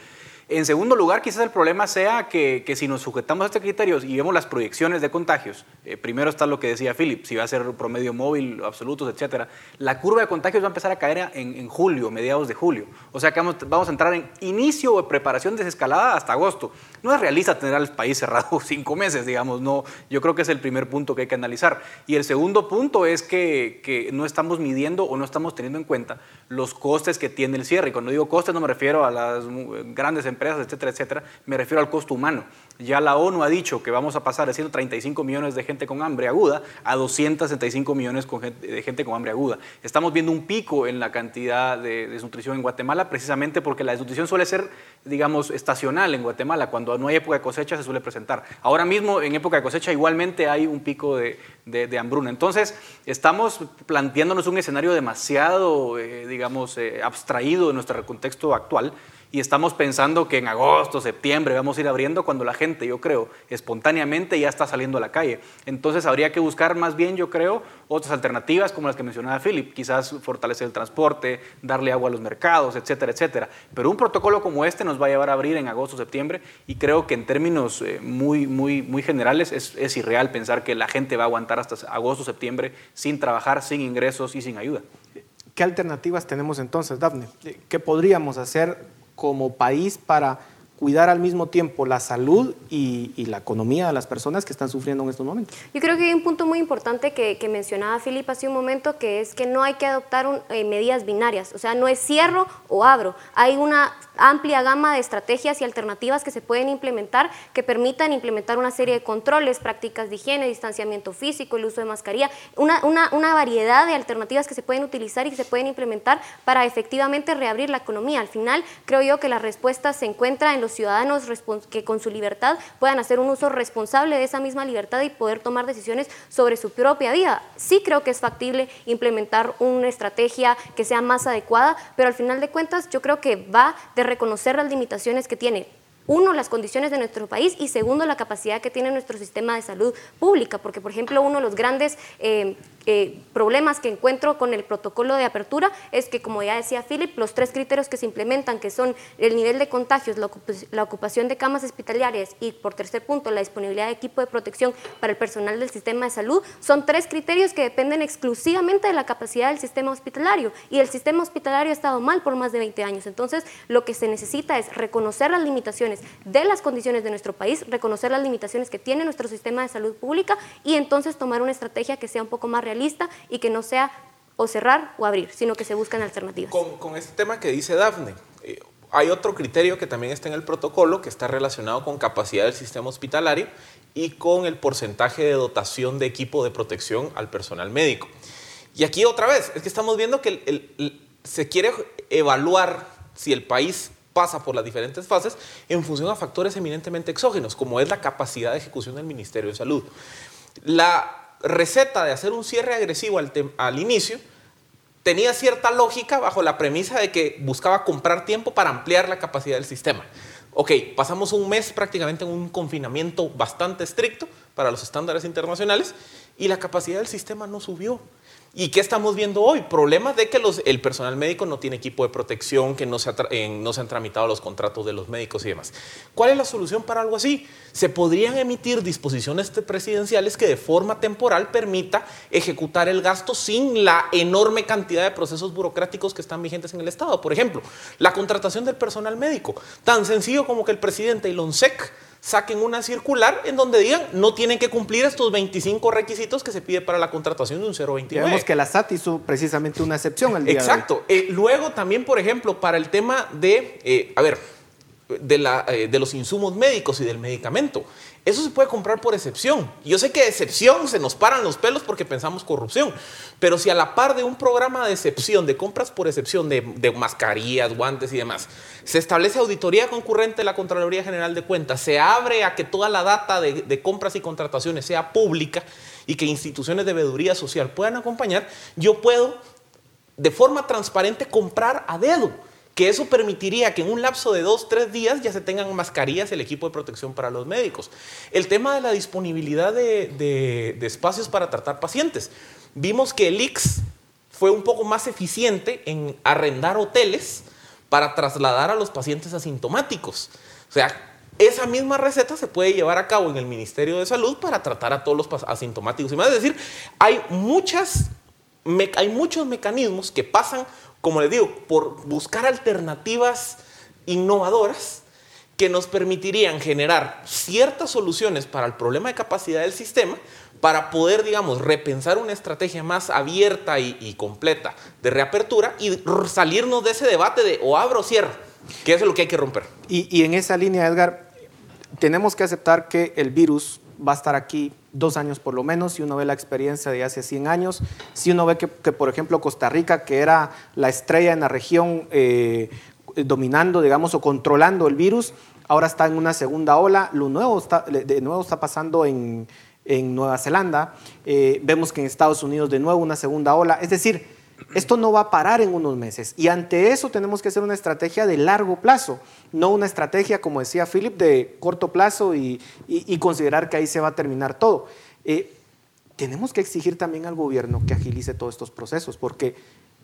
En segundo lugar, quizás el problema sea que, si nos sujetamos a estos criterios y vemos las proyecciones de contagios, eh, primero está lo que decía Philip, si va a ser promedio móvil, absolutos, etcétera, la curva de contagios va a empezar a caer en, julio, mediados de julio. O sea que vamos, vamos, a entrar en inicio de preparación desescalada hasta agosto. No es realista tener al país cerrado cinco meses, digamos, no. Yo creo que es el primer punto que hay que analizar. Y el segundo punto es que, que no estamos midiendo o no estamos teniendo en cuenta los costes que tiene el cierre. Y cuando digo costes no me refiero a las grandes empresas empresas, etcétera, etcétera, me refiero al costo humano. Ya la ONU ha dicho que vamos a pasar de 135 millones de gente con hambre aguda a 265 millones de gente con hambre aguda. Estamos viendo un pico en la cantidad de desnutrición en Guatemala precisamente porque la desnutrición suele ser, digamos, estacional en Guatemala. Cuando no hay época de cosecha se suele presentar. Ahora mismo, en época de cosecha, igualmente hay un pico de, hambruna. Entonces, estamos planteándonos un escenario demasiado, eh, digamos, eh, abstraído de nuestro contexto actual y estamos pensando que en agosto, septiembre vamos a ir abriendo cuando la gente, yo creo, espontáneamente ya está saliendo a la calle. Entonces habría que buscar más bien, yo creo, otras alternativas como las que mencionaba Philip, quizás fortalecer el transporte, darle agua a los mercados, etcétera, etcétera. Pero un protocolo como este nos va a llevar a abrir en agosto, septiembre y creo que en términos eh, muy, muy, muy generales es, es irreal pensar que la gente va a aguantar hasta agosto, septiembre sin trabajar, sin ingresos y sin ayuda. ¿Qué alternativas tenemos entonces, Dafne? ¿Qué podríamos hacer como país para cuidar al mismo tiempo la salud y, la economía de las personas que están sufriendo en estos momentos. Yo creo que hay un punto muy importante que, mencionaba Filip hace un momento, que es que no hay que adoptar eh, medidas binarias, o sea, no es cierro o abro, hay una amplia gama de estrategias y alternativas que se pueden implementar que permitan implementar una serie de controles, prácticas de higiene, distanciamiento físico, el uso de mascarilla, una, una, variedad de alternativas que se pueden utilizar y que se pueden implementar para efectivamente reabrir la economía. Al final, creo yo que la respuesta se encuentra en los ciudadanos que con su libertad puedan hacer un uso responsable de esa misma libertad y poder tomar decisiones sobre su propia vida. Sí creo que es factible implementar una estrategia que sea más adecuada, pero al final de cuentas yo creo que va de reconocer las limitaciones que tiene uno, las condiciones de nuestro país y segundo, la capacidad que tiene nuestro sistema de salud pública, porque por ejemplo uno de los grandes eh, eh, problemas que encuentro con el protocolo de apertura es que, como ya decía Philip, los tres criterios que se implementan, que son el nivel de contagios, la, ocupación de camas hospitalarias y, por tercer punto, la disponibilidad de equipo de protección para el personal del sistema de salud, son tres criterios que dependen exclusivamente de la capacidad del sistema hospitalario. Y el sistema hospitalario ha estado mal por más de 20 años. Entonces, lo que se necesita es reconocer las limitaciones de las condiciones de nuestro país, reconocer las limitaciones que tiene nuestro sistema de salud pública y entonces tomar una estrategia que sea un poco más lista y que no sea o cerrar o abrir, sino que se buscan alternativas. Con, este tema que dice Dafne, eh, hay otro criterio que también está en el protocolo que está relacionado con capacidad del sistema hospitalario y con el porcentaje de dotación de equipo de protección al personal médico. Y aquí otra vez, es que estamos viendo que se quiere evaluar si el país pasa por las diferentes fases en función a factores eminentemente exógenos, como es la capacidad de ejecución del Ministerio de Salud. La receta de hacer un cierre agresivo al, inicio tenía cierta lógica bajo la premisa de que buscaba comprar tiempo para ampliar la capacidad del sistema. Ok, pasamos un mes prácticamente en un confinamiento bastante estricto para los estándares internacionales y la capacidad del sistema no subió. ¿Y qué estamos viendo hoy? Problemas de que el personal médico no tiene equipo de protección, que no se, han tramitado los contratos de los médicos y demás. ¿Cuál es la solución para algo así? Se podrían emitir disposiciones presidenciales que de forma temporal permita ejecutar el gasto sin la enorme cantidad de procesos burocráticos que están vigentes en el Estado. Por ejemplo, la contratación del personal médico. Tan sencillo como que el presidente y el ONSEC saquen una circular en donde digan no tienen que cumplir estos 25 requisitos que se pide para la contratación de un 029. Vemos que la SAT hizo precisamente una excepción el día Exacto. De hoy. Eh, luego también, por ejemplo, para el tema de, eh, a ver, eh, de los insumos médicos y del medicamento. Eso se puede comprar por excepción. Yo sé que excepción se nos paran los pelos porque pensamos corrupción, pero si a la par de un programa de excepción, de compras por excepción de, mascarillas, guantes y demás, se establece auditoría concurrente de la Contraloría General de Cuentas, se abre a que toda la data de, de compras y contrataciones sea pública y que instituciones de veeduría social puedan acompañar, yo puedo de forma transparente comprar a dedo que eso permitiría que en un lapso de dos, tres días ya se tengan mascarillas el equipo de protección para los médicos. El tema de la disponibilidad de, de, de espacios para tratar pacientes. Vimos que el IX fue un poco más eficiente en arrendar hoteles para trasladar a los pacientes asintomáticos. O sea, esa misma receta se puede llevar a cabo en el Ministerio de Salud para tratar a todos los asintomáticos. Y más, es decir, hay, muchas, hay muchos mecanismos que pasan como les digo, por buscar alternativas innovadoras que nos permitirían generar ciertas soluciones para el problema de capacidad del sistema para poder, digamos, repensar una estrategia más abierta y, y completa de reapertura y salirnos de ese debate de o abro o cierro, que eso es lo que hay que romper. Y, y en esa línea, Edgar, tenemos que aceptar que el virus va a estar aquí dos años por lo menos, si uno ve la experiencia de hace 100 años, si uno ve que, por ejemplo, Costa Rica, que era la estrella en la región eh, dominando, digamos, o controlando el virus, ahora está en una segunda ola, lo nuevo está, de nuevo está pasando en, en Nueva Zelanda, eh, vemos que en Estados Unidos de nuevo una segunda ola, es decir, esto no va a parar en unos meses y ante eso tenemos que hacer una estrategia de largo plazo, no una estrategia, como decía Philip, de corto plazo y, y, considerar que ahí se va a terminar todo. Eh, tenemos que exigir también al gobierno que agilice todos estos procesos porque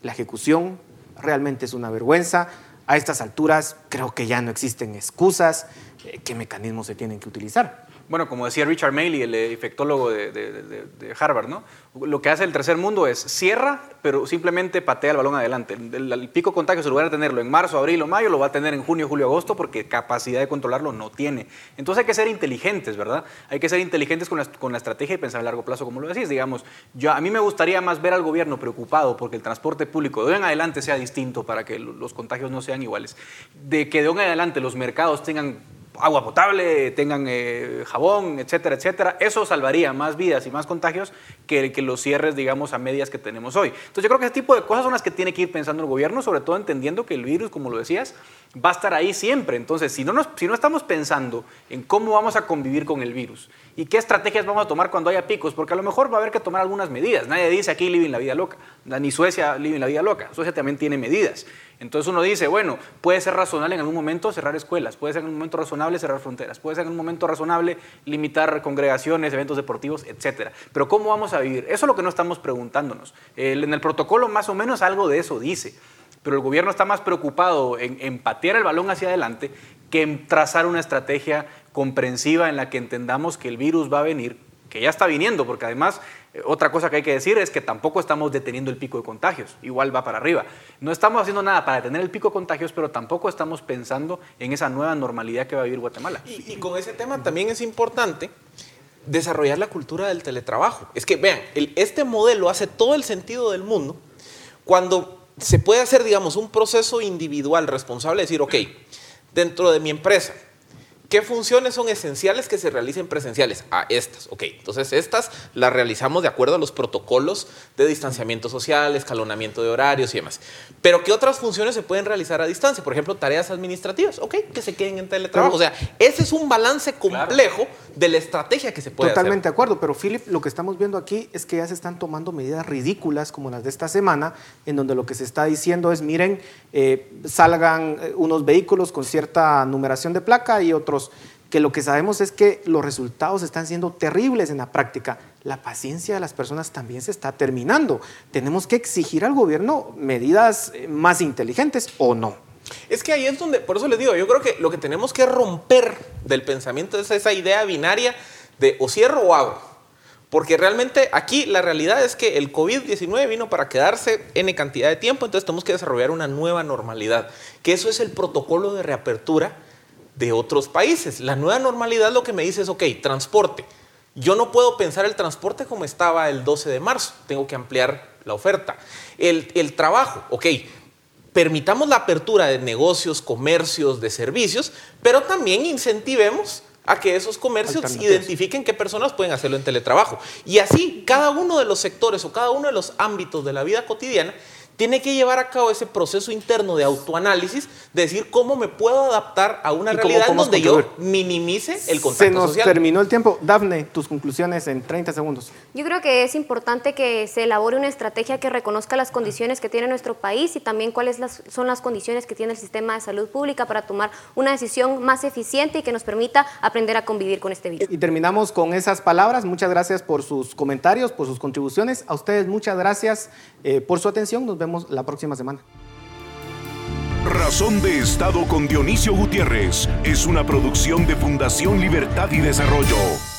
la ejecución realmente es una vergüenza. A estas alturas creo que ya no existen excusas. Eh, ¿Qué mecanismos se tienen que utilizar? Bueno, como decía Richard Maley, el infectólogo de, Harvard, ¿no? Lo que hace el tercer mundo es cierra, pero simplemente patea el balón adelante. El, el pico contagio, en lugar de tenerlo en marzo, abril o mayo, lo va a tener en junio, julio, agosto, porque capacidad de controlarlo no tiene. Entonces hay que ser inteligentes, ¿verdad? Hay que ser inteligentes con la, con la estrategia y pensar a largo plazo, como lo decís. Digamos, yo, a mí me gustaría más ver al gobierno preocupado porque el transporte público de hoy en adelante sea distinto para que los contagios no sean iguales. De que de hoy en adelante los mercados tengan agua potable, tengan eh, jabón, etcétera, etcétera. Eso salvaría más vidas y más contagios que, que, los cierres, digamos, a medias que tenemos hoy. Entonces yo creo que ese tipo de cosas son las que tiene que ir pensando el gobierno, sobre todo entendiendo que el virus, como lo decías, va a estar ahí siempre. Entonces, si no, nos, si no estamos pensando en cómo vamos a convivir con el virus y qué estrategias vamos a tomar cuando haya picos, porque a lo mejor va a haber que tomar algunas medidas. Nadie dice aquí living la vida loca, ni Suecia living la vida loca. Suecia también tiene medidas. Entonces uno dice, bueno, puede ser razonable en algún momento cerrar escuelas, puede ser en un momento razonable cerrar fronteras, puede ser en un momento razonable limitar congregaciones, eventos deportivos, etcétera. Pero ¿cómo vamos a vivir? Eso es lo que no estamos preguntándonos. En el protocolo más o menos algo de eso dice, pero el gobierno está más preocupado en, en patear el balón hacia adelante que en trazar una estrategia comprensiva en la que entendamos que el virus va a venir, que ya está viniendo, porque además otra cosa que hay que decir es que tampoco estamos deteniendo el pico de contagios, igual va para arriba. No estamos haciendo nada para detener el pico de contagios, pero tampoco estamos pensando en esa nueva normalidad que va a vivir Guatemala. Y, con ese tema también es importante desarrollar la cultura del teletrabajo. Es que vean, este modelo hace todo el sentido del mundo cuando se puede hacer, digamos, un proceso individual responsable, decir, ok, dentro de mi empresa, ¿Qué funciones son esenciales que se realicen presenciales? Ah, estas, ok. Entonces, estas las realizamos de acuerdo a los protocolos de distanciamiento social, escalonamiento de horarios y demás. Pero, ¿qué otras funciones se pueden realizar a distancia? Por ejemplo, tareas administrativas, ok, que se queden en teletrabajo. O sea, ese es un balance complejo claro. de la estrategia que se puede Totalmente hacer. de acuerdo, pero Philip, lo que estamos viendo aquí es que ya se están tomando medidas ridículas como las de esta semana, en donde lo que se está diciendo es, miren, eh, salgan unos vehículos con cierta numeración de placa y otros que lo que sabemos es que los resultados están siendo terribles en la práctica. La paciencia de las personas también se está terminando. Tenemos que exigir al gobierno medidas eh, más inteligentes o no. Es que ahí es donde, por eso les digo, yo creo que lo que tenemos que romper del pensamiento es esa idea binaria de o cierro o abro. Porque realmente aquí la realidad es que el COVID-19 vino para quedarse en cantidad de tiempo, entonces tenemos que desarrollar una nueva normalidad, que eso es el protocolo de reapertura de otros países. La nueva normalidad lo que me dice es, ok, transporte. Yo no puedo pensar el transporte como estaba el 12 de marzo, tengo que ampliar la oferta. El, el trabajo, ok, permitamos la apertura de negocios, comercios, de servicios, pero también incentivemos a que esos comercios identifiquen qué personas pueden hacerlo en teletrabajo. Y así, cada uno de los sectores o cada uno de los ámbitos de la vida cotidiana tiene que llevar a cabo ese proceso interno de autoanálisis, de decir cómo me puedo adaptar a una realidad en donde yo minimice el contacto Se nos social. terminó el tiempo. Dafne, tus conclusiones en 30 segundos. Yo creo que es importante que se elabore una estrategia que reconozca las condiciones que tiene nuestro país y también cuáles las- son las condiciones que tiene el sistema de salud pública para tomar una decisión más eficiente y que nos permita aprender a convivir con este virus. Y terminamos con esas palabras. Muchas gracias por sus comentarios, por sus contribuciones. A ustedes muchas gracias eh, por su atención. Nos la próxima semana. Razón de Estado con Dionisio Gutiérrez es una producción de Fundación Libertad y Desarrollo.